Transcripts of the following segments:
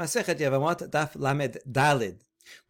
Masechet Yevamot Daf Lamed Dalid.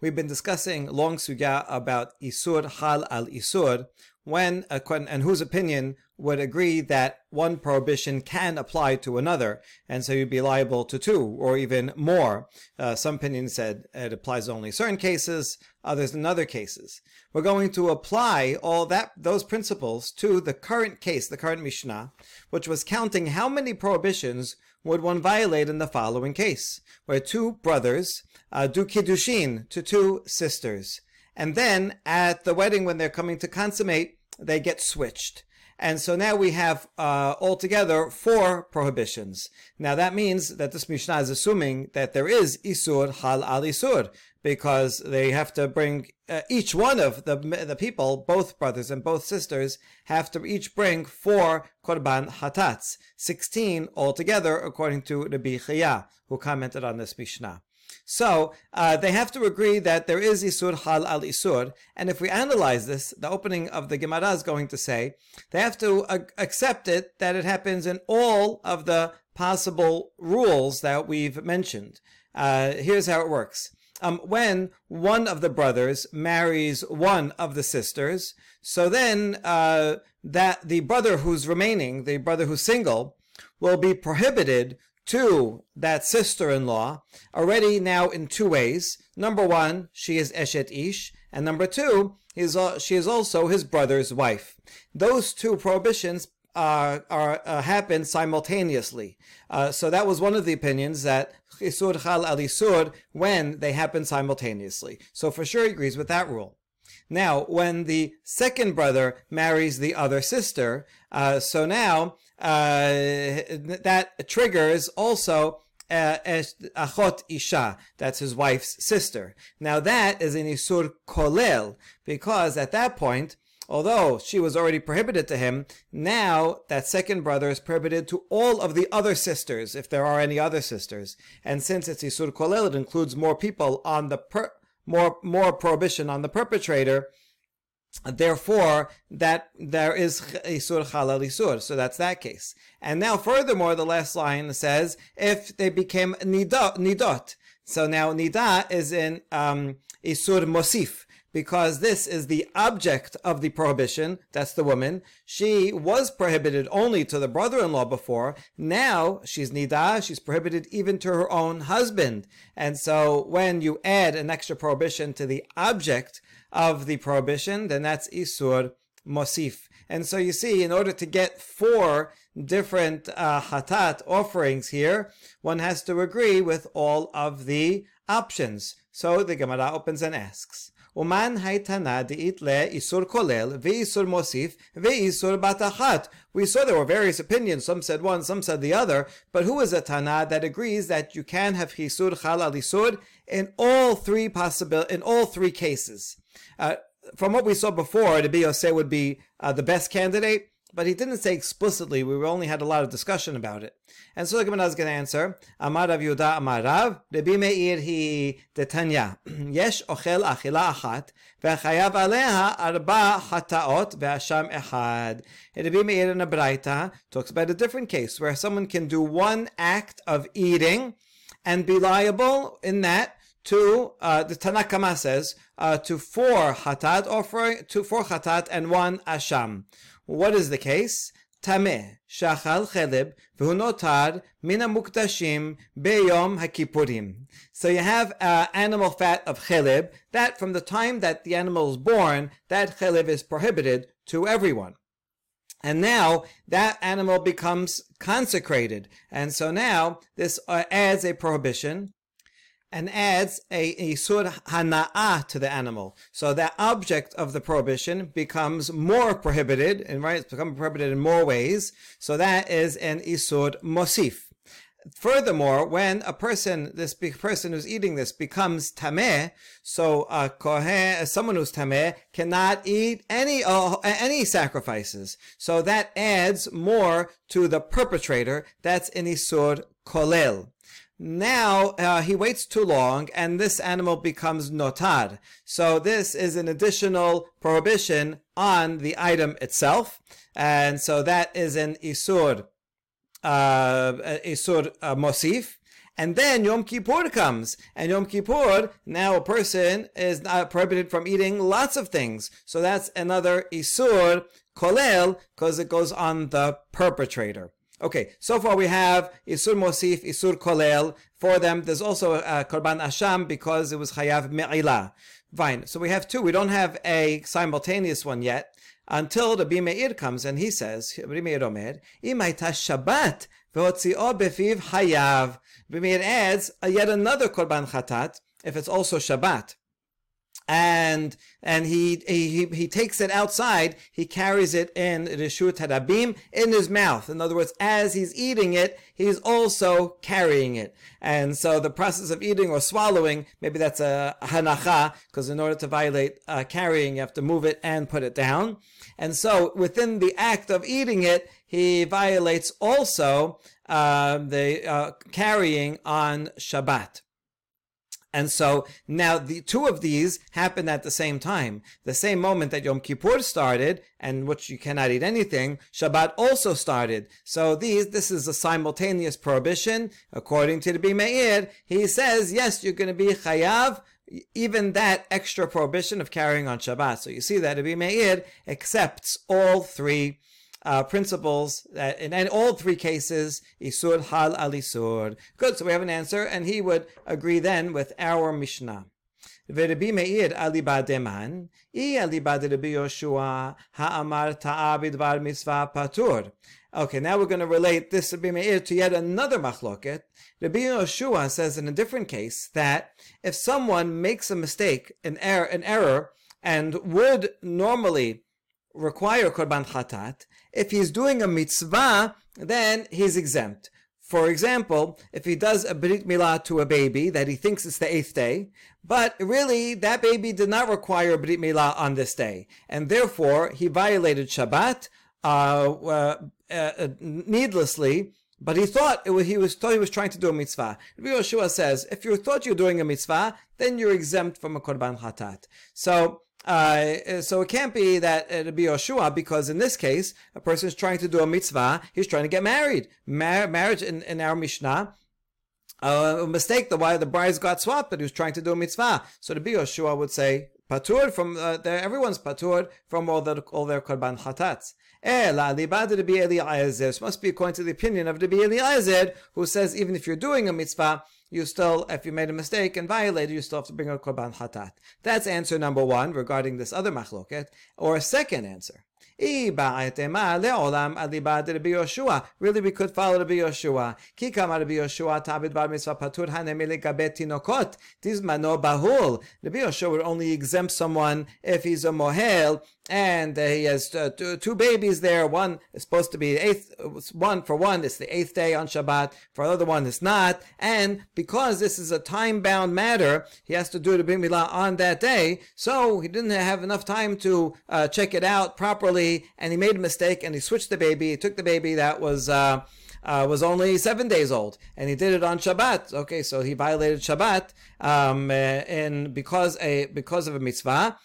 We've been discussing long sugya about Isur Hal al Isur, when and whose opinion would agree that one prohibition can apply to another, and so you'd be liable to two or even more. Uh, some opinions said it applies only certain cases, others in other cases. We're going to apply all that those principles to the current case, the current Mishnah, which was counting how many prohibitions would one violate in the following case, where two brothers uh, do kiddushin to two sisters. And then at the wedding, when they're coming to consummate, they get switched. And so now we have uh, altogether four prohibitions. Now that means that this Mishnah is assuming that there is Isur Hal al Isur, because they have to bring uh, each one of the the people, both brothers and both sisters, have to each bring four korban hatats, sixteen altogether, according to Rabbi Chaya, who commented on this Mishnah. So uh, they have to agree that there is isur hal al isur, and if we analyze this, the opening of the Gemara is going to say they have to uh, accept it that it happens in all of the possible rules that we've mentioned. Uh, here's how it works. Um, when one of the brothers marries one of the sisters, so then uh, that the brother who's remaining, the brother who's single, will be prohibited to that sister-in-law already now in two ways. Number one, she is Eshet Ish, and number two, is she is also his brother's wife. Those two prohibitions uh, are uh, happen simultaneously. Uh, so that was one of the opinions that Isur Chal al Isur when they happen simultaneously. So for sure he agrees with that rule. Now, when the second brother marries the other sister, uh, so now uh, that triggers also uh, achot isha, that's his wife's sister. Now that is an isur kolel, because at that point, although she was already prohibited to him, now that second brother is prohibited to all of the other sisters, if there are any other sisters. And since it's isur kolel, it includes more people on the per- more more prohibition on the perpetrator. Therefore, that there is isur halal isur. So that's that case. And now, furthermore, the last line says if they became nidot. nidot. So now nida is in um, isur mosif because this is the object of the prohibition. That's the woman. She was prohibited only to the brother-in-law before. Now she's nida. She's prohibited even to her own husband. And so when you add an extra prohibition to the object of the prohibition, then that's Isur Mosif. And so you see, in order to get four different uh, hatat offerings here, one has to agree with all of the options. So the Gemara opens and asks, Uman haytana deit le isur kolel ve'isur mosif ve'isur batachat. We saw there were various opinions. Some said one, some said the other. But who is a tana that agrees that you can have chisur chal al isur in all three possible in all three cases? Uh, from what we saw before, the Yosef would be uh, the best candidate, but he didn't say explicitly. We only had a lot of discussion about it. And so the Gemara is going to answer, Amar Rav Yehuda Amar Rav, Rabbi Meir he detanya, Yesh ochel achila achat, ve'chayav aleha arba hataot ve'asham echad. Rabbi Meir in a Braita talks about a different case, where someone can do one act of eating and be liable in that to uh, the Tanna Kamma says uh, to four hatat offering to four hatat and one asham. What is the case? Tameh shachal chelev v'hunotar mina muktashim beyom hakipurim. So you have uh, animal fat of chelev that from the time that the animal is born, that chelev is prohibited to everyone. And now that animal becomes consecrated. And so now this uh, adds a prohibition and adds a, a sur hana'ah to the animal. So that object of the prohibition becomes more prohibited, and right, it's become prohibited in more ways. So that is an isur mosif. Furthermore, when a person, this person who's eating this becomes tameh, so a kohen, someone who's tameh, cannot eat any uh, any sacrifices. So that adds more to the perpetrator. That's an isur kolel. Now uh, he waits too long, and this animal becomes notar. So this is an additional prohibition on the item itself, and so that is an isur, uh, isur uh, mosif. and then Yom Kippur comes, and Yom Kippur, now a person is prohibited from eating lots of things. So that's another Isur Kolel, because it goes on the perpetrator. Okay, so far we have Isur Mosif, Isur Kolel. For them, there's also uh, Korban Asham because it was Hayav Me'ilah. Fine. So we have two. We don't have a simultaneous one yet until the Bimeir comes and he says, Bimeir Omer, Imaita Shabbat v'hotzio befiv hayav. Bimeir adds uh, yet another Korban Chatat if it's also Shabbat and and he, he he takes it outside. He carries it in reshut harabim in his mouth. In other words, as he's eating it, he's also carrying it. And so the process of eating or swallowing, maybe that's a hanacha, because in order to violate uh, carrying, you have to move it and put it down. And so within the act of eating it, he violates also uh, the uh, carrying on Shabbat. And so now the two of these happen at the same time. The same moment that Yom Kippur started, and which you cannot eat anything, Shabbat also started. So these, this is a simultaneous prohibition. According to the Bimeir, he says, yes, you're going to be chayav, even that extra prohibition of carrying on Shabbat. So you see that the Bimeir accepts all three uh, principles that in, in, all three cases, Isur Hal al Isur. Good, so we have an answer, and he would agree then with our Mishnah. ורבי מאיר אליבא דמן, אי אליבא דרבי יהושע, האמר טעה בדבר מצווה פטור. Okay, now we're going to relate this Rabbi Meir to yet another machloket. Rabbi Yoshua says in a different case that if someone makes a mistake, an error, an error, and would normally require korban chatat, if he's doing a mitzvah, then he's exempt. For example, if he does a brit milah to a baby that he thinks it's the eighth day, but really that baby did not require a brit milah on this day, and therefore he violated Shabbat uh, uh, uh, needlessly. But he thought was, he was thought he was trying to do a mitzvah. Rabbi Yeshua says, if you thought you're doing a mitzvah, then you're exempt from a korban chatat. So uh, so it can't be that it'd be Yoshua because in this case, a person is trying to do a mitzvah, he's trying to get married. Mar- marriage in, in our Mishnah, uh, a mistake, the why the brides got swapped, but he was trying to do a mitzvah. So the Yoshua would say, patur from uh, everyone's patur from all their all their korban chatats. This must be according to the opinion of Rabbi Eliezer, who says even if you're doing a mitzvah, you still, if you made a mistake and violated, you still have to bring a korban hatat. That's answer number one regarding this other machloket. Or a second answer. Really, we could follow Rabbi Yoshua. Ki kama Rabbi Yoshua tabid bar mitzvah patur hanemele gabet tinokot. Tizmano bahul. Rabbi Yoshua would only exempt someone if he's a mohel and uh, he has uh, two, two, babies there. One is supposed to be eighth. One for one, it's the eighth day on Shabbat. For another one, it's not. And because this is a time-bound matter, he has to do the Brit Milah on that day. So he didn't have enough time to uh, check it out properly, and he made a mistake, and he switched the baby. He took the baby that was. Uh, uh, was only seven days old, and he did it on Shabbat. Okay, so he violated Shabbat, um, uh, and because a because of a mitzvah,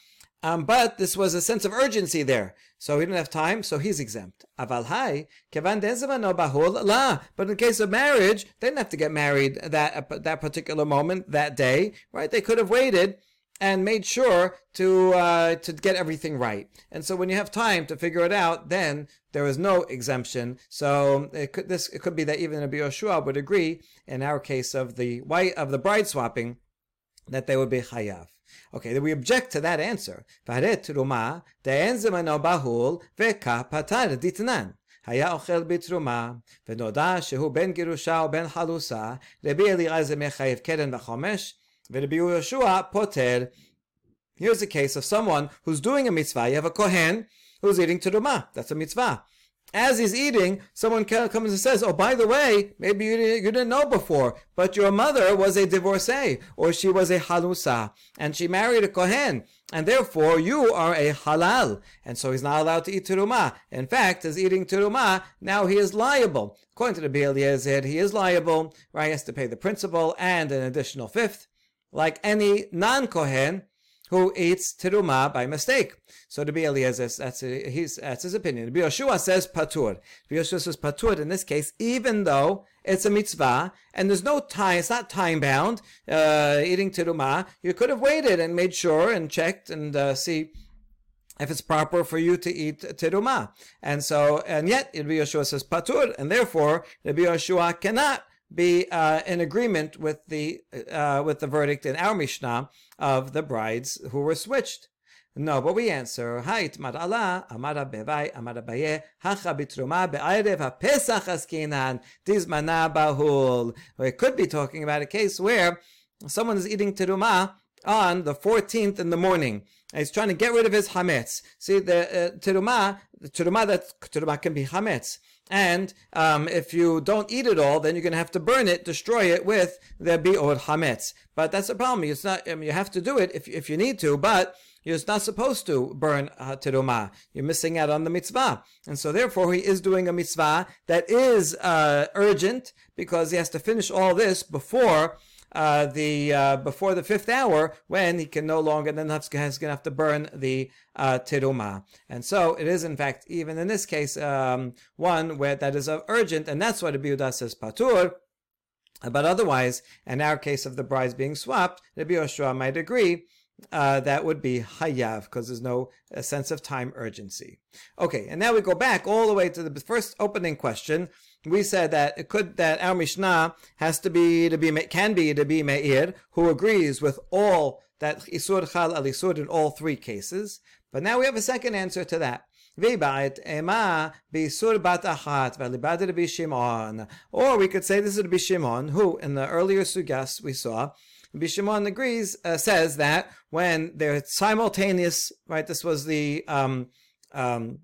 um, but this was a sense of urgency there. So he didn't have time, so he's exempt. Aval hai, kevan bahul la. But in case of marriage, they didn't have to get married that, that particular moment, that day, right? They could have waited and made sure to uh, to get everything right. And so when you have time to figure it out, then there is no exemption. So it could this it could be that even a Yoshua would agree in our case of the white of the bride swapping that they would be chayav. Okay, then we object to that answer. Varet ruma de'en zemano bahul ve'ka patar ditnan. היה אוכל בתרומה, ונודע שהוא בן גירושה או בן חלוסה, רבי אליעזר מחייב קרן וחומש, ורבי יהושע פוטר. Here's a case of someone who's doing a mitzvah. You have a kohen who's eating teruma. That's a mitzvah as he's eating, someone comes and says, "Oh, by the way, maybe you didn't, you didn't know before, but your mother was a divorcee, or she was a halusa, and she married a kohen, and therefore you are a halal, and so he's not allowed to eat teruma. In fact, as eating teruma, now he is liable. According to the Biel he is liable. Right, he has to pay the principal and an additional fifth, like any non-kohen." Who eats teruma by mistake. So to be Eliezer, that's, his, that's his opinion. Rabbi Yoshua says patur. Rabbi Yoshua says patur in this case, even though it's a mitzvah and there's no time, it's not time bound, uh, eating teruma. You could have waited and made sure and checked and uh, see if it's proper for you to eat teruma. And so, and yet Rabbi Yoshua says patur, and therefore Rabbi Yoshua cannot be uh, in agreement with the uh, with the verdict in our Mishnah of the brides who were switched. No, but we answer, Hait marala, amara bevai, amara baye, hacha bitruma, be'arev ha-pesach askinan, dizmana bahul. It could be talking about a case where someone is eating teruma on the 14th in the morning. And he's trying to get rid of his hametz. See, the uh, teruma, the teruma that teruma can be hametz. And um, if you don't eat it all, then you're going to have to burn it, destroy it with the bi'od hametz. But that's the problem. It's not. I mean, you have to do it if if you need to, but you're not supposed to burn uh, teruma. You're missing out on the mitzvah, and so therefore he is doing a mitzvah that is uh, urgent because he has to finish all this before uh, the uh, before the fifth hour when he can no longer then he's going to have to burn the uh, teruma. And so it is in fact even in this case um, one where that is urgent, and that's why the Biudah says patur. But otherwise, in our case of the brides being swapped, the Yoshua might agree uh, that would be hayav because there's no sense of time urgency. Okay, and now we go back all the way to the first opening question. We said that it could that our Mishnah has to be to be can be to be Meir who agrees with all that isur chal al isur in all three cases. But now we have a second answer to that. Or we could say this is Rabbi Shimon, who in the earlier sugas we saw Bishimon agrees, uh, says that when they're simultaneous, right? This was the um, um,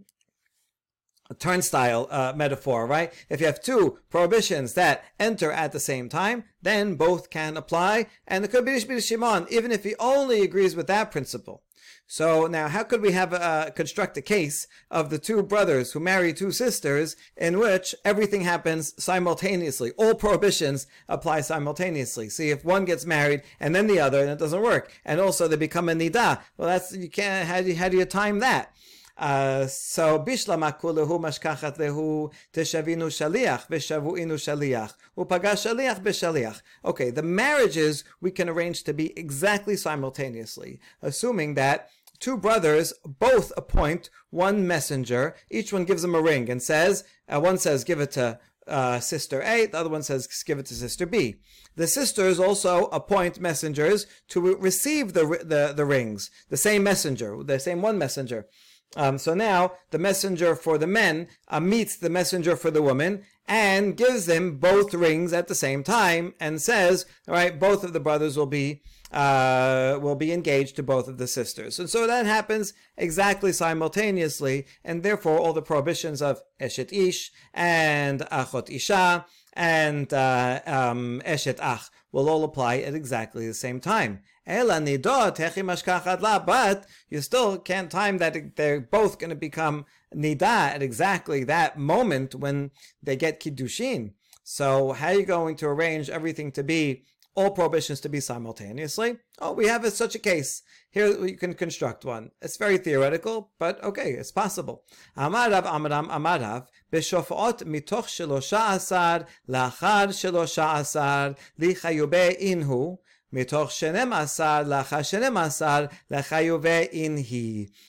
turnstile uh, metaphor, right? If you have two prohibitions that enter at the same time, then both can apply. And the Kabbish Shimon, even if he only agrees with that principle, so now, how could we have uh, construct a case of the two brothers who marry two sisters in which everything happens simultaneously? All prohibitions apply simultaneously. See, if one gets married and then the other, and it doesn't work, and also they become a nida. Well, that's you can't. How do you, how do you time that? Uh, so bishla kulahu mashkachat lehu teshavinu shaliach veshavuinu shaliach upaga shaliach b'shaliach. Okay, the marriages we can arrange to be exactly simultaneously, assuming that two brothers both appoint one messenger. Each one gives them a ring and says, uh, one says, give it to uh, sister A, the other one says, give it to sister B. The sisters also appoint messengers to receive the, the, the rings, the same messenger, the same one messenger. Um, so now the messenger for the men uh, meets the messenger for the woman and gives them both rings at the same time and says, all right, both of the brothers will be uh, will be engaged to both of the sisters. And so that happens exactly simultaneously, and therefore all the prohibitions of Eshet Ish and Achot Isha and uh, um, Eshet Ach will all apply at exactly the same time. Ela but you still can't time that they're both going to become nida at exactly that moment when they get kiddushin. So how are you going to arrange everything to be all prohibitions to be simultaneously? Oh, we have a, such a case. Here you can construct one. It's very theoretical, but okay, it's possible. Amarav Amaram Amarav B'shofot mitoch shelosha asar lachar shelosha asar lichayube inhu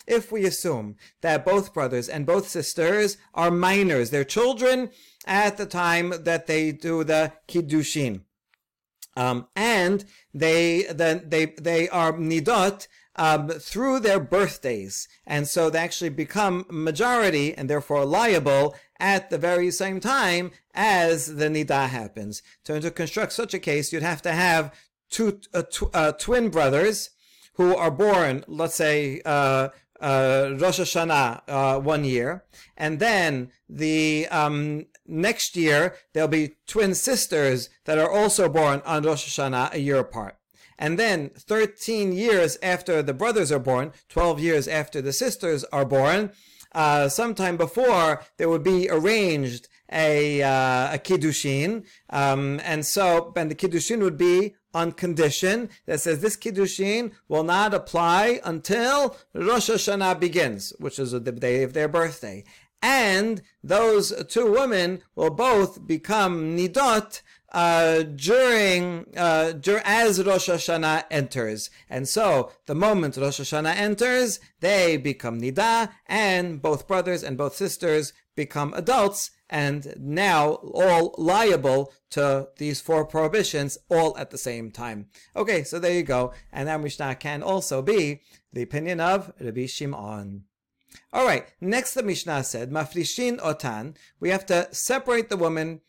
if we assume that both brothers and both sisters are minors, they're children at the time that they do the kiddushin, um, and they then they they are nidot um, through their birthdays, and so they actually become majority and therefore liable at the very same time as the nidah happens. So to construct such a case, you'd have to have two uh, tw- uh, twin brothers who are born, let's say, uh, uh, Rosh Hashanah uh, one year, and then the um, next year there'll be twin sisters that are also born on Rosh Hashanah a year apart. And then 13 years after the brothers are born, 12 years after the sisters are born, uh, sometime before there would be arranged a uh, a kiddushin, um, and so and the kiddushin would be on condition that says this kiddushin will not apply until Rosh Hashanah begins, which is the day of their birthday, and those two women will both become nidot uh, during uh, dur- as Rosh Hashanah enters, and so the moment Rosh Hashanah enters, they become nida, and both brothers and both sisters become adults, and now all liable to these four prohibitions all at the same time. Okay, so there you go, and that Mishnah can also be the opinion of Rabbi Shimon. All right, next the Mishnah said, Mafrishin otan, we have to separate the woman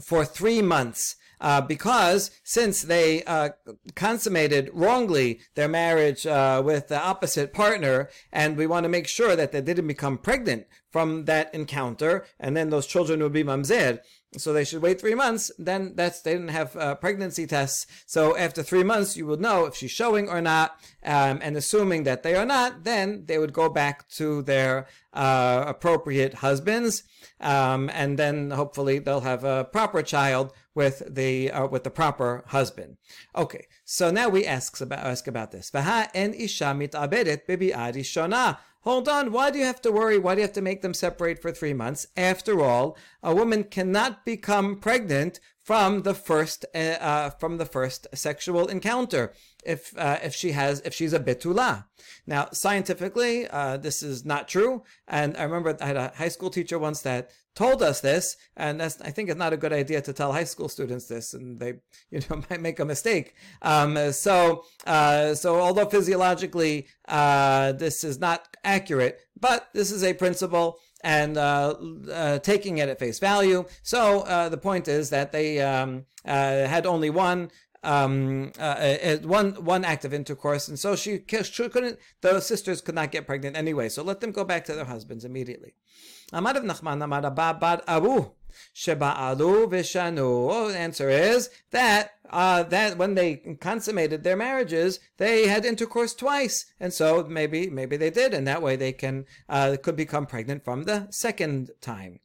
for three months. Uh, because since they uh, consummated wrongly their marriage uh, with the opposite partner, and we want to make sure that they didn't become pregnant from that encounter, and then those children would be mamzer. So they should wait three months. Then that's they didn't have uh, pregnancy tests. So after three months, you will know if she's showing or not. Um, and assuming that they are not, then they would go back to their uh, appropriate husbands, um, and then hopefully they'll have a proper child with the uh, with the proper husband. Okay, so now we ask about ask about this. Hold on, why do you have to worry? Why do you have to make them separate for three months? After all, a woman cannot become pregnant from the first uh, uh, from the first sexual encounter if uh, if she has if she's a betula. Now, scientifically, uh, this is not true. And I remember I had a high school teacher once that told us this, and that's I think it's not a good idea to tell high school students this, and they you know might make a mistake. Um, so uh, so although physiologically uh, this is not accurate, but this is a principle and uh, uh, taking it at face value. So uh, the point is that they um, uh, had only one um, uh, uh, one one act of intercourse, and so she, she couldn't. The sisters could not get pregnant anyway. So let them go back to their husbands immediately. Amar of Nachman, Amar Bar Abu, Sheba'alu v'shanu. Answer is that uh, that when they consummated their marriages, they had intercourse twice, and so maybe maybe they did, and that way they can uh, could become pregnant from the second time.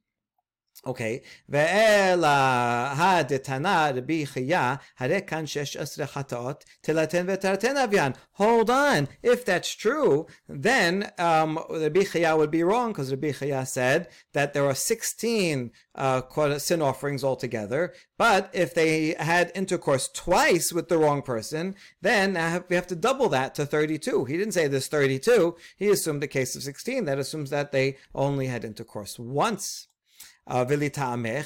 Okay, ואלה הדתנא רבי חייא, הרי כאן שש עשרה חטאות, תלתן ותרתן אביין. Hold on, if that's true, then um, Rabbi Chaya would be wrong, because Rabbi Chaya said that there are 16 uh, sin offerings altogether, but if they had intercourse twice with the wrong person, then we have to double that to 32. He didn't say there's 32, he assumed a case of 16, that assumes that they only had intercourse once uh,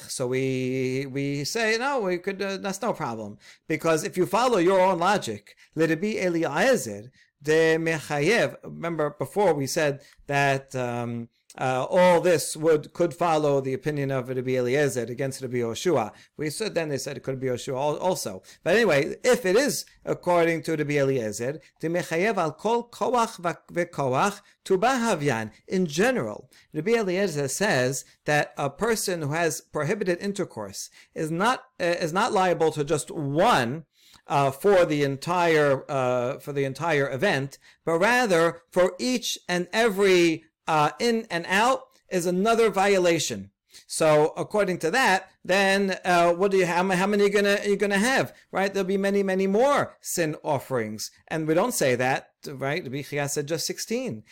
So we we say no, we could. Uh, that's no problem because if you follow your own logic, be Eliezer de mechayev. Remember before we said that. Um, uh, all this would could follow the opinion of Rabbi Eliezer against Rabbi Yoshua. We said then they said it could be Yoshua also. But anyway, if it is according to Rabbi Eliezer, the mechayev al kol koach vekoach tubahavyan. In general, Rabbi Eliezer says that a person who has prohibited intercourse is not uh, is not liable to just one. Uh, for the entire uh, for the entire event, but rather for each and every uh, in and out is another violation. So according to that, then uh, what do you have? How many are you gonna you gonna have? Right? There'll be many, many more sin offerings, and we don't say that, right? Rabbi said just sixteen.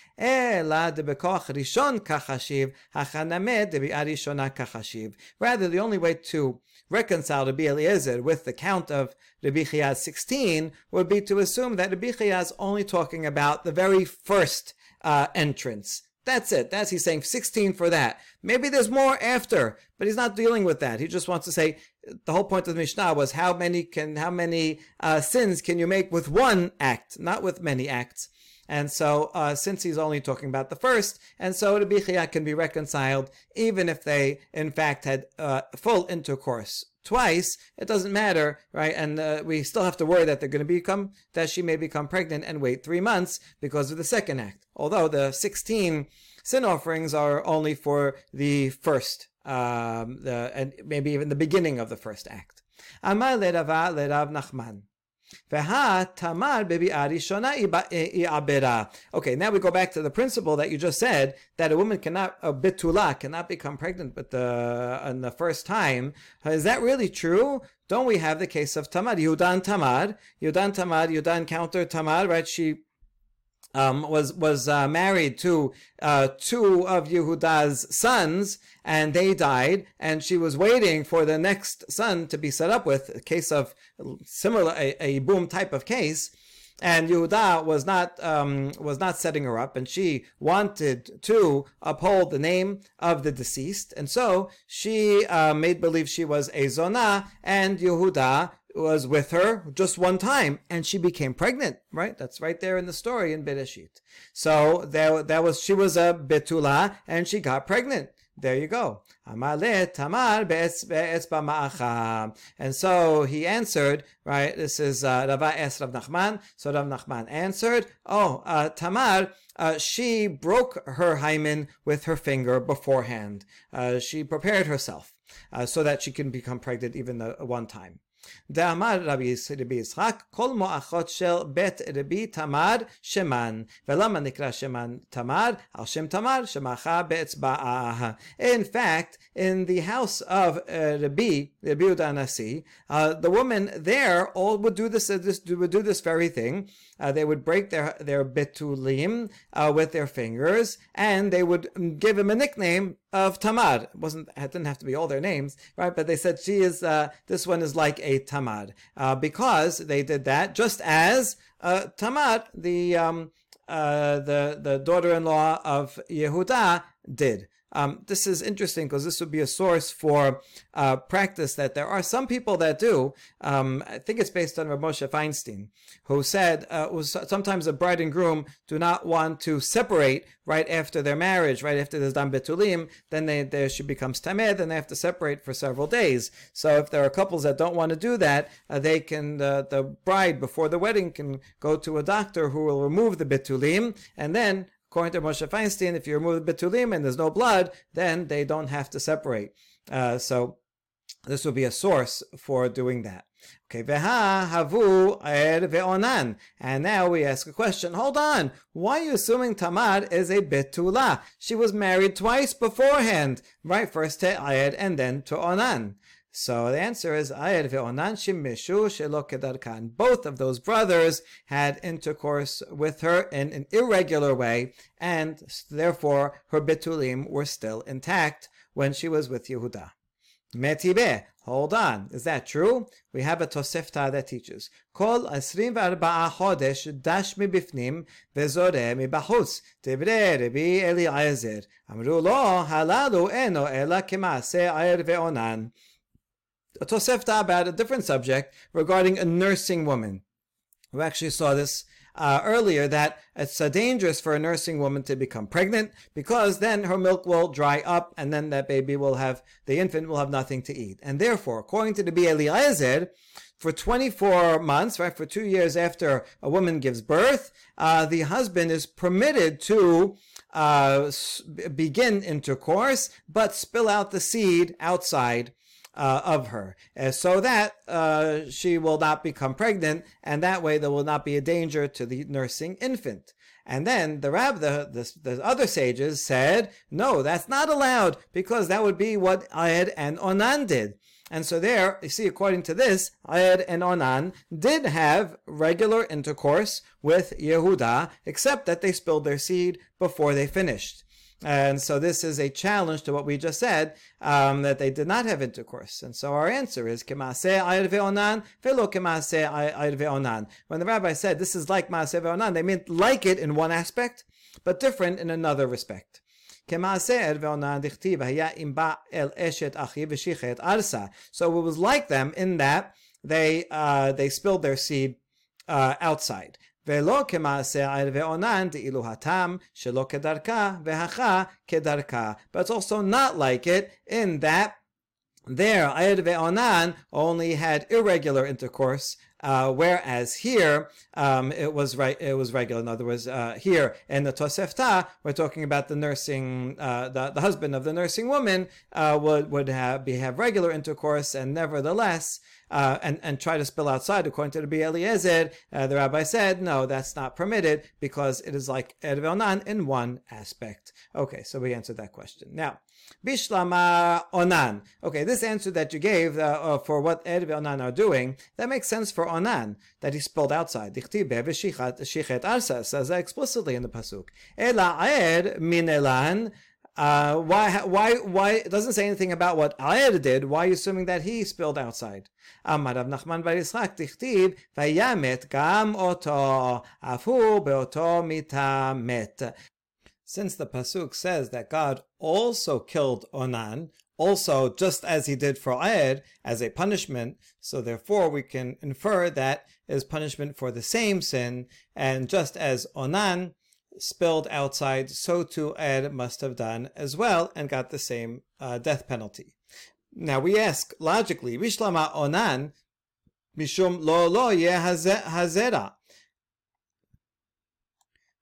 Rather, the only way to reconcile Rabbi Eliezer with the count of Rabbi Chiya's 16 would be to assume that Rabbi Chiya is only talking about the very first uh, entrance. That's it. That's he's saying 16 for that. Maybe there's more after, but he's not dealing with that. He just wants to say the whole point of the Mishnah was how many can how many uh, sins can you make with one act, not with many acts. And so, uh, since he's only talking about the first, and so the bichia can be reconciled even if they, in fact, had uh, full intercourse twice, it doesn't matter, right? And uh, we still have to worry that they're going to become, that she may become pregnant and wait three months because of the second act. Although the 16 sin offerings are only for the first, um, the, and maybe even the beginning of the first act. Amar le Rav Nachman. Okay, now we go back to the principle that you just said that a woman cannot, a bitula, cannot become pregnant but the, on the first time. Is that really true? Don't we have the case of Tamar? Yudan Tamar, Yudan Tamar, Yudan counter Tamar, right? She um, was was uh, married to uh, two of Yehuda's sons, and they died. And she was waiting for the next son to be set up with a case of similar a, a boom type of case. And Yehuda was not um, was not setting her up, and she wanted to uphold the name of the deceased, and so she uh, made believe she was a zona, and Yehuda was with her just one time and she became pregnant, right? That's right there in the story in Bereshit. So there, that was, she was a betula and she got pregnant. There you go. And so he answered, right? This is uh, Rava es Rav Nachman. So Rav Nachman answered, oh, uh, Tamar, uh, she broke her hymen with her finger beforehand. Uh, she prepared herself uh, so that she can become pregnant even the one time. דאמר רבי יצחק, כל מואחות של בית רבי תמר שמן. ולמה נקרא שמן תמר? על שם תמר שמחה באצבעה. In fact, in the house of uh, Rabbi, Rabbi Yehuda Nasi, uh, the women there all would do this, uh, this would do this very thing. Uh, they would break their their betulim uh, with their fingers, and they would give him a nickname of Tamar. It wasn't it didn't have to be all their names, right? But they said she is uh, this one is like a Tamar uh, because they did that just as uh, Tamar, the um, uh, the the daughter-in-law of Yehuda, did. Um, this is interesting because this would be a source for uh, practice that there are some people that do. Um, I think it's based on Rav Moshe Feinstein, who said uh, sometimes a bride and groom do not want to separate right after their marriage, right after there's dam betulim, then they, they she becomes tamed, and they have to separate for several days. So if there are couples that don't want to do that, uh, they can the bride before the wedding can go to a doctor who will remove the betulim, and then According to Moshe Feinstein, if you remove the betulim and there's no blood, then they don't have to separate. Uh, so this will be a source for doing that. Okay, veha havu er ve'onan. And now we ask a question. Hold on. Why are you assuming Tamar is a betula? She was married twice beforehand, right? First to Ayed and then to Onan. So the answer is Both of those brothers had intercourse with her in an irregular way, and therefore her betulim were still intact when she was with Yehuda. Metibe, hold on, is that true? We have a Tosefta that teaches, Kol asrim v'arba'a chodesh dash mibifnim vezore mibachutz, devre Rabbi Eliezer. Amru lo, halalu eno ela kemase ayr ve'onan Tosefta about a different subject regarding a nursing woman. We actually saw this uh, earlier that it's uh, dangerous for a nursing woman to become pregnant because then her milk will dry up and then that baby will have, the infant will have nothing to eat. And therefore, according to the Eliezer, for 24 months, right, for two years after a woman gives birth, uh, the husband is permitted to uh, begin intercourse, but spill out the seed outside uh, of her, uh, so that uh, she will not become pregnant, and that way there will not be a danger to the nursing infant. And then the rab, the, the, the, other sages said, no, that's not allowed because that would be what Ayed and Onan did. And so there, you see, according to this, Ayed and Onan did have regular intercourse with Yehuda, except that they spilled their seed before they finished. And so this is a challenge to what we just said, um, that they did not have intercourse. And so our answer is, When the rabbi said this is like Maaseh ve'onan, they meant like it in one aspect, but different in another respect. So it was like them in that they uh, they spilled their seed uh, outside. ולא כמעשה ער ועונן דאילו הטעם שלא כדרכה והכה כדרכה. But it's also not like it in that there, Ayed ve'onan only had irregular intercourse, uh, whereas here um, it was right. It was regular. In other words, uh, here in the Tosefta, we're talking about the nursing, uh, the, the husband of the nursing woman uh, would would have be have regular intercourse, and nevertheless uh, and, and try to spill outside, according to the Eliezer, uh, the rabbi said, no, that's not permitted because it is like Erev Onan in one aspect. Okay, so we answered that question. Now, Bishlama Onan. Okay, this answer that you gave uh, uh, for what Erev Onan are doing, that makes sense for Onan, that he spilled outside. Shichet Arsa says that explicitly in the Pasuk. Ela Aed min Elan. Uh, why, why, why, it doesn't say anything about what Aed did. Why are you assuming that he spilled outside? Since the Pasuk says that God also killed Onan, also just as he did for Aed, as a punishment, so therefore we can infer that is punishment for the same sin, and just as Onan spilled outside, so too Ed must have done as well and got the same uh, death penalty. Now we ask logically, Rishlama Onan, Mishum lo lo ye hazera.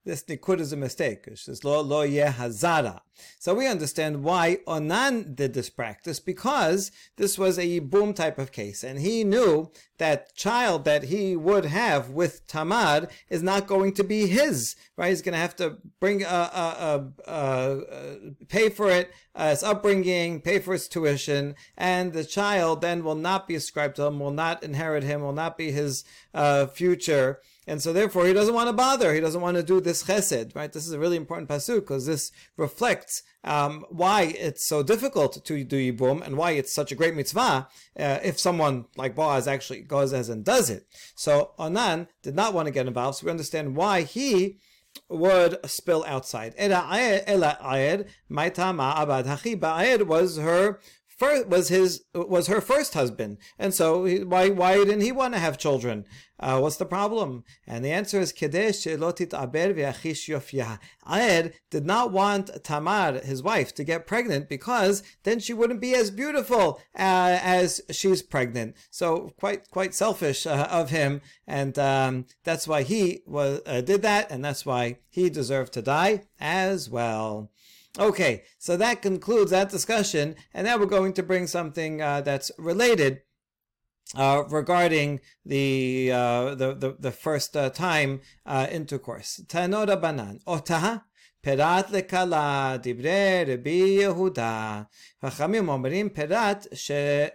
This nikud is a mistake. It says lo lo ye hazara. So we understand why Onan did this practice because this was a boom type of case, and he knew that child that he would have with Tamar is not going to be his. Right? He's going to have to bring a, a, a, pay for it, uh, its upbringing, pay for its tuition, and the child then will not be ascribed to him, will not inherit him, will not be his uh, future. And so therefore he doesn't want to bother. He doesn't want to do this chesed, right? This is a really important pasuk because this reflects um, why it's so difficult to do yibum and why it's such a great mitzvah uh, if someone like Boaz actually goes as and does it. So Onan did not want to get involved, so we understand why he would spill outside. Ela Ayed, Maitama Abad Hachi was her first was his was her first husband, and so he, why why didn't he want to have children? Uh, what's the problem? And the answer is Kedesh Lotit Aber. Aed did not want Tamar, his wife, to get pregnant because then she wouldn't be as beautiful uh, as she's pregnant. So quite quite selfish uh, of him, and um, that's why he was uh, did that, and that's why he deserved to die as well. Okay, so that concludes that discussion, and now we're going to bring something uh, that's related uh, regarding the, uh, the, the the first uh, time uh, intercourse. Tanoda banan otah פירת לכלה, דברי רבי יהודה. חכמים אומרים פירת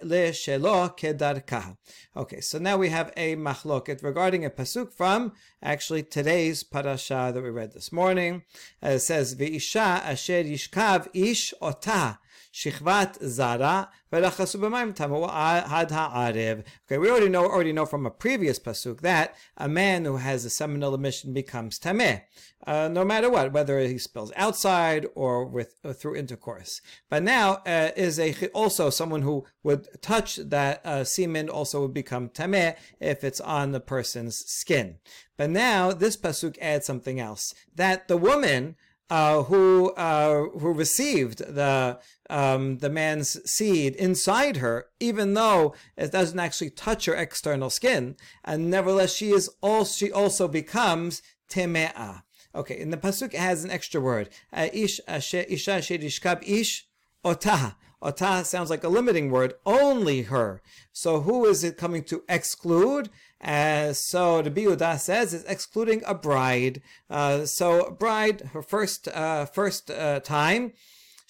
לשלו כדרכה. Okay, so now we have a machloket regarding a pasuk from actually today's parasha that we read this morning. Uh, it says, V'isha asher yishkav ish otah. Shichvat Zara, had ha'arev. Okay, we already know already know from a previous pasuk that a man who has a seminal emission becomes tameh, uh, no matter what, whether he spills outside or with or through intercourse. But now uh, is a also someone who would touch that uh, semen also would become tameh if it's on the person's skin. But now this pasuk adds something else that the woman uh, who uh, who received the um, the man's seed inside her, even though it doesn't actually touch her external skin, and nevertheless she is all she also becomes teme'ah. Okay, in the pasuk it has an extra word. Uh, ish isha shedishkab ish otah. Otah sounds like a limiting word, only her. So who is it coming to exclude? Uh, so the Biuda says it's excluding a bride. Uh, so bride, her first uh, first uh, time,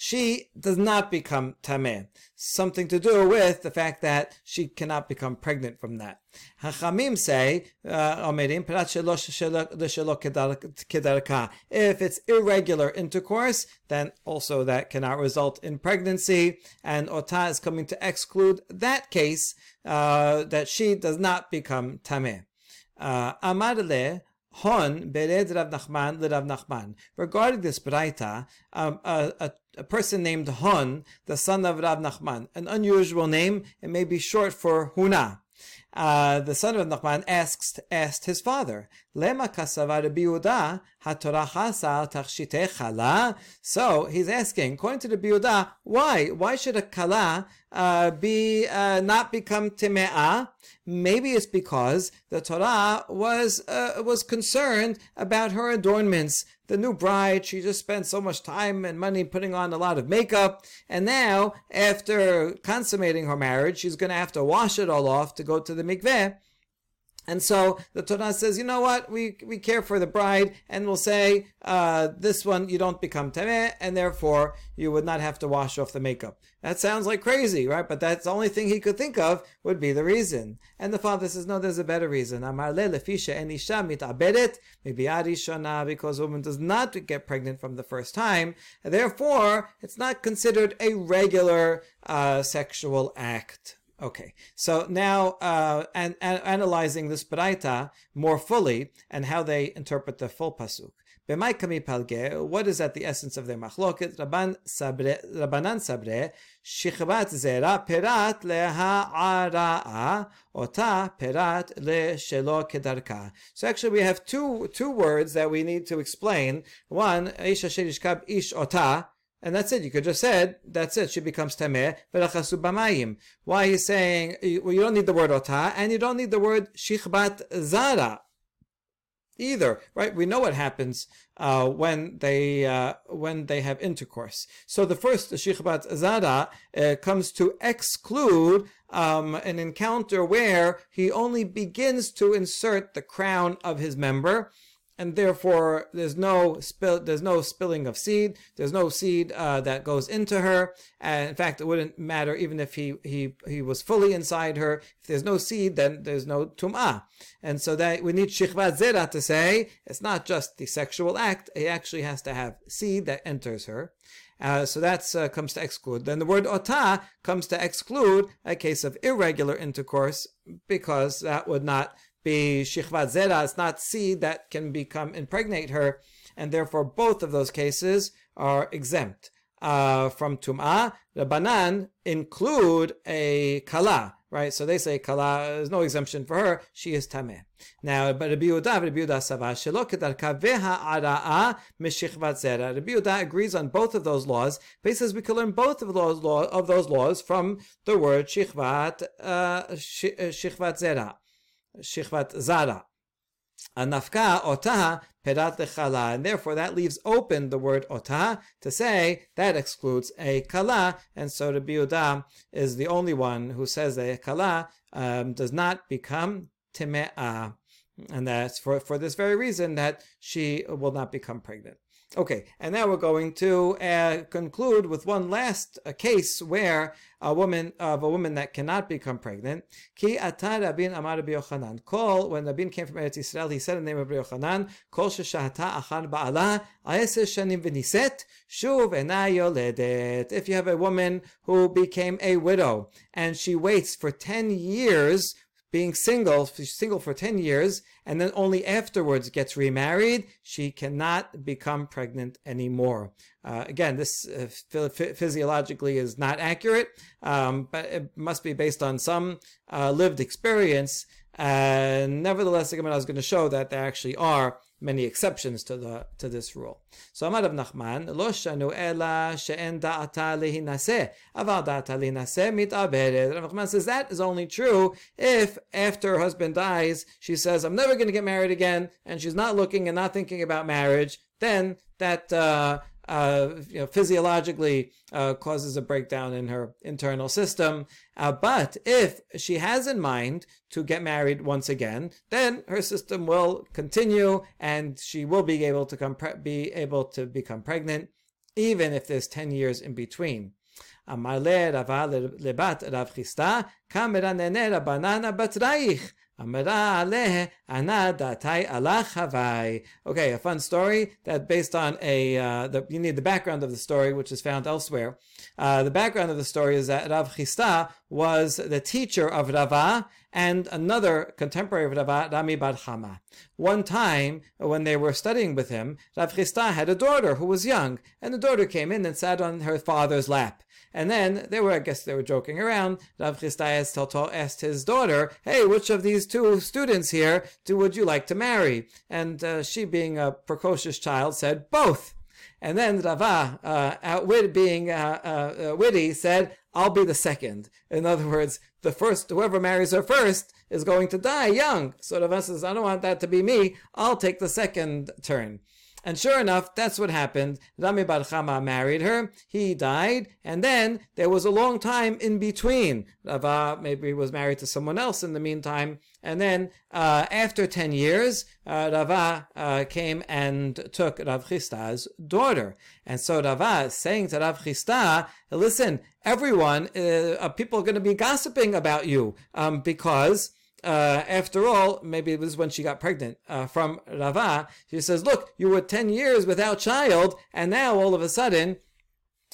she does not become tameh. Something to do with the fact that she cannot become pregnant from that. Hachamim say, uh, if it's irregular intercourse, then also that cannot result in pregnancy, and Ota is coming to exclude that case uh, that she does not become tameh. Uh, Amar le Hon bered Rav Nachman Rav Nachman. Regarding this braita, um, a, a, a, person named Hon, the son of Rav Nachman, an unusual name, it may be short for Huna. Uh, the son of Nachman asks, asked his father, Lema kasava Rabbi Yehuda haTorah. So he's asking, according to the Yehuda, why? Why should a kala uh, be uh, not become time'ah? Maybe it's because the Torah was uh, was concerned about her adornments. The new bride, she just spent so much time and money putting on a lot of makeup, and now after consummating her marriage, she's going to have to wash it all off to go to the mikveh. And so the Torah says, you know what, we, we care for the bride, and we'll say, uh, this one you don't become tameh, and therefore you would not have to wash off the makeup. That sounds like crazy, right? But that's the only thing he could think of would be the reason. And the father says, no, there's a better reason. Amar le lefisha enisha mitabedet shana, because a woman does not get pregnant from the first time, therefore it's not considered a regular uh, sexual act. Okay, so now uh, an, an, analyzing this Braita more fully and how they interpret the full pasuk. What is at the essence of their machloket? Rabbanan sabre, shichvat zera perat leha leha'ara'a, ota perat le shelo kedarka. So actually we have two, two words that we need to explain. One, ish asher ish ota, and that's it. You could just said, that's it. She becomes tameh, v'lachasu b'mayim. Why he's saying, well, you don't need the word ota, and you don't need the word shichbat zara either, right? We know what happens uh, when they uh, when they have intercourse. So the first shichbat zara uh, comes to exclude um, an encounter where he only begins to insert the crown of his member and therefore there's no spill, there's no spilling of seed, there's no seed uh, that goes into her. And in fact, it wouldn't matter even if he he he was fully inside her. If there's no seed, then there's no tum'ah. And so that we need shichvat zera to say it's not just the sexual act; he actually has to have seed that enters her. Uh, so that uh, comes to exclude. Then the word ota comes to exclude a case of irregular intercourse because that would not be shichvat zera, it's not seed that can become impregnate her, and therefore both of those cases are exempt uh, from tum'ah. The banan include a kala, right? So they say kala, there's no exemption for her, she is tameh. Now, but Rabbi Yehuda, Rabbi Yehuda Sava, shelo kedarka veha ara'a mishichvat zera. Rabbi Yehuda agrees on both of those laws, but he says we can learn both of those, of those laws from the word shichvat, uh, shichvat zera. Shichvat Zara. Anafka ota perat lechala, and therefore that leaves open the word ota to say that excludes a kala, and so the biuda is the only one who says that a kala um, does not become time'ah, and that's for, for this very reason that she will not become pregnant. Okay, and now we're going to uh, conclude with one last uh, case where a woman of a woman that cannot become pregnant. Ki atar Rabin Amar Yochanan. Call when Rabin came from Eretz Israel, he said in the name of Rabbi Yochanan, Kol sheshahata achar ba'ala aeser shanim v'niset shuv yoledet. If you have a woman who became a widow and she waits for ten years being single, single for 10 years, and then only afterwards gets remarried, she cannot become pregnant anymore. Uh, again, this uh, physiologically is not accurate, um, but it must be based on some uh, lived experience. And nevertheless, the Gemara is going to show that there actually are many exceptions to the to this rule. So Amar Rav Nachman, lo shanu ela she'en da'ata lehinaseh, aval da'ata lehinaseh mit'aberet. Rav Nachman says that is only true if after her husband dies, she says, I'm never going to get married again, and she's not looking and not thinking about marriage, then that uh, uh, you know, physiologically uh, causes a breakdown in her internal system. Uh, but if she has in mind to get married once again, then her system will continue and she will be able to come pre- be able to become pregnant, even if there's ten years in between. Amale Rava lebat Rav Chisda, Rabbanana batraich. Okay, a fun story that based on a, uh, the, you need the background of the story, which is found elsewhere. Uh, the background of the story is that Rav Chisda was the teacher of Rava and another contemporary of Rava, Rami Bar Chama. One time, when they were studying with him, Rav Chisda had a daughter who was young, and the daughter came in and sat on her father's lap. And then they were, I guess they were joking around. Rav Chisda asked his daughter, hey, which of these two students here do, would you like to marry? And uh, she, being a precocious child, said, both. And then Rava, uh, outwit, being uh, uh, uh, witty, said, I'll be the second. In other words, the first, whoever marries her first is going to die young. So Rava says, I don't want that to be me. I'll take the second turn. And sure enough, that's what happened. Rami Bar Chama married her. He died. And then there was a long time in between. Rava maybe was married to someone else in the meantime. And then uh, after 10 years, uh, Rava uh, came and took Rav Chisda's daughter. And so Rava is saying to Rav Chisda, listen, everyone, uh, people are going to be gossiping about you um, because uh, after all, maybe it was when she got pregnant uh, from Rava. She says, "Look, you were ten years without child, and now all of a sudden."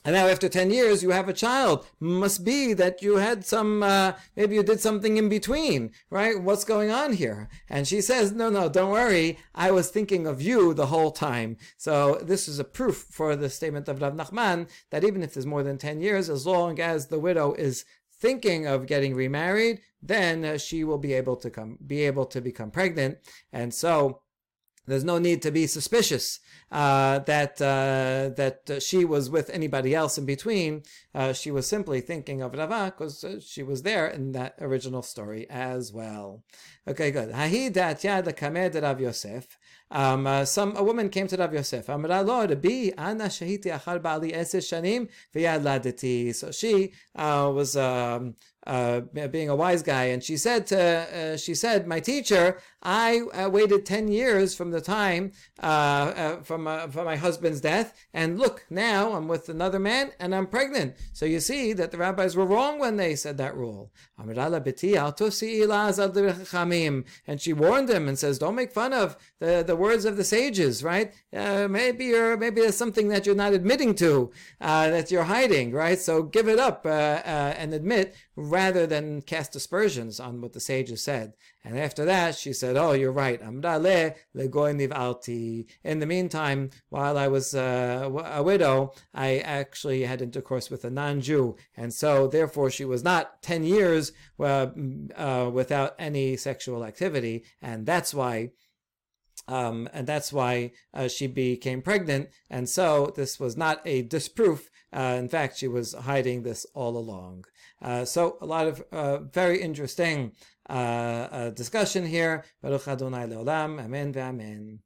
And now, after 10 years, you have a child. Must be that you had some, uh, maybe you did something in between, right? What's going on here? And she says, no, no, don't worry. I was thinking of you the whole time. So this is a proof for the statement of Rav Nachman that even if there's more than 10 years, as long as the widow is thinking of getting remarried, then uh, she will be able to come, be able to become pregnant. And so, there's no need to be suspicious uh, that uh, that uh, she was with anybody else in between. Uh, she was simply thinking of Rava because uh, she was there in that original story as well. Okay, good. Hahi dat yad kamed Rav Yosef. Um, uh, some a woman came to Rav Yosef. Amra lo Rabbi ana shahiti achar bali eses shanim v'yad laditi. So she was um, uh, being a wise guy, and she said to uh, she said, "My teacher, I uh, waited ten years from the time uh, uh, from uh, from my husband's death, and look, now I'm with another man, and I'm pregnant. So you see that the rabbis were wrong when they said that rule." And she warned him and says, "Don't make fun of the, the words of the sages, right? maybe you're maybe there's something that you're not admitting to, that you're hiding, right? So give it up and admit." Rather than cast aspersions on what the sages said. And after that, she said, "Oh, you're right. In the meantime, while I was uh, a widow, I actually had intercourse with a non-Jew, and so therefore she was not ten years uh, uh, without any sexual activity, and that's why." Um, and that's why uh, she became pregnant. And so this was not a disproof. Uh, in fact, she was hiding this all along. Uh, so a lot of uh, very interesting uh, discussion here. Baruch Adonai Leolam. Amen ve'amen.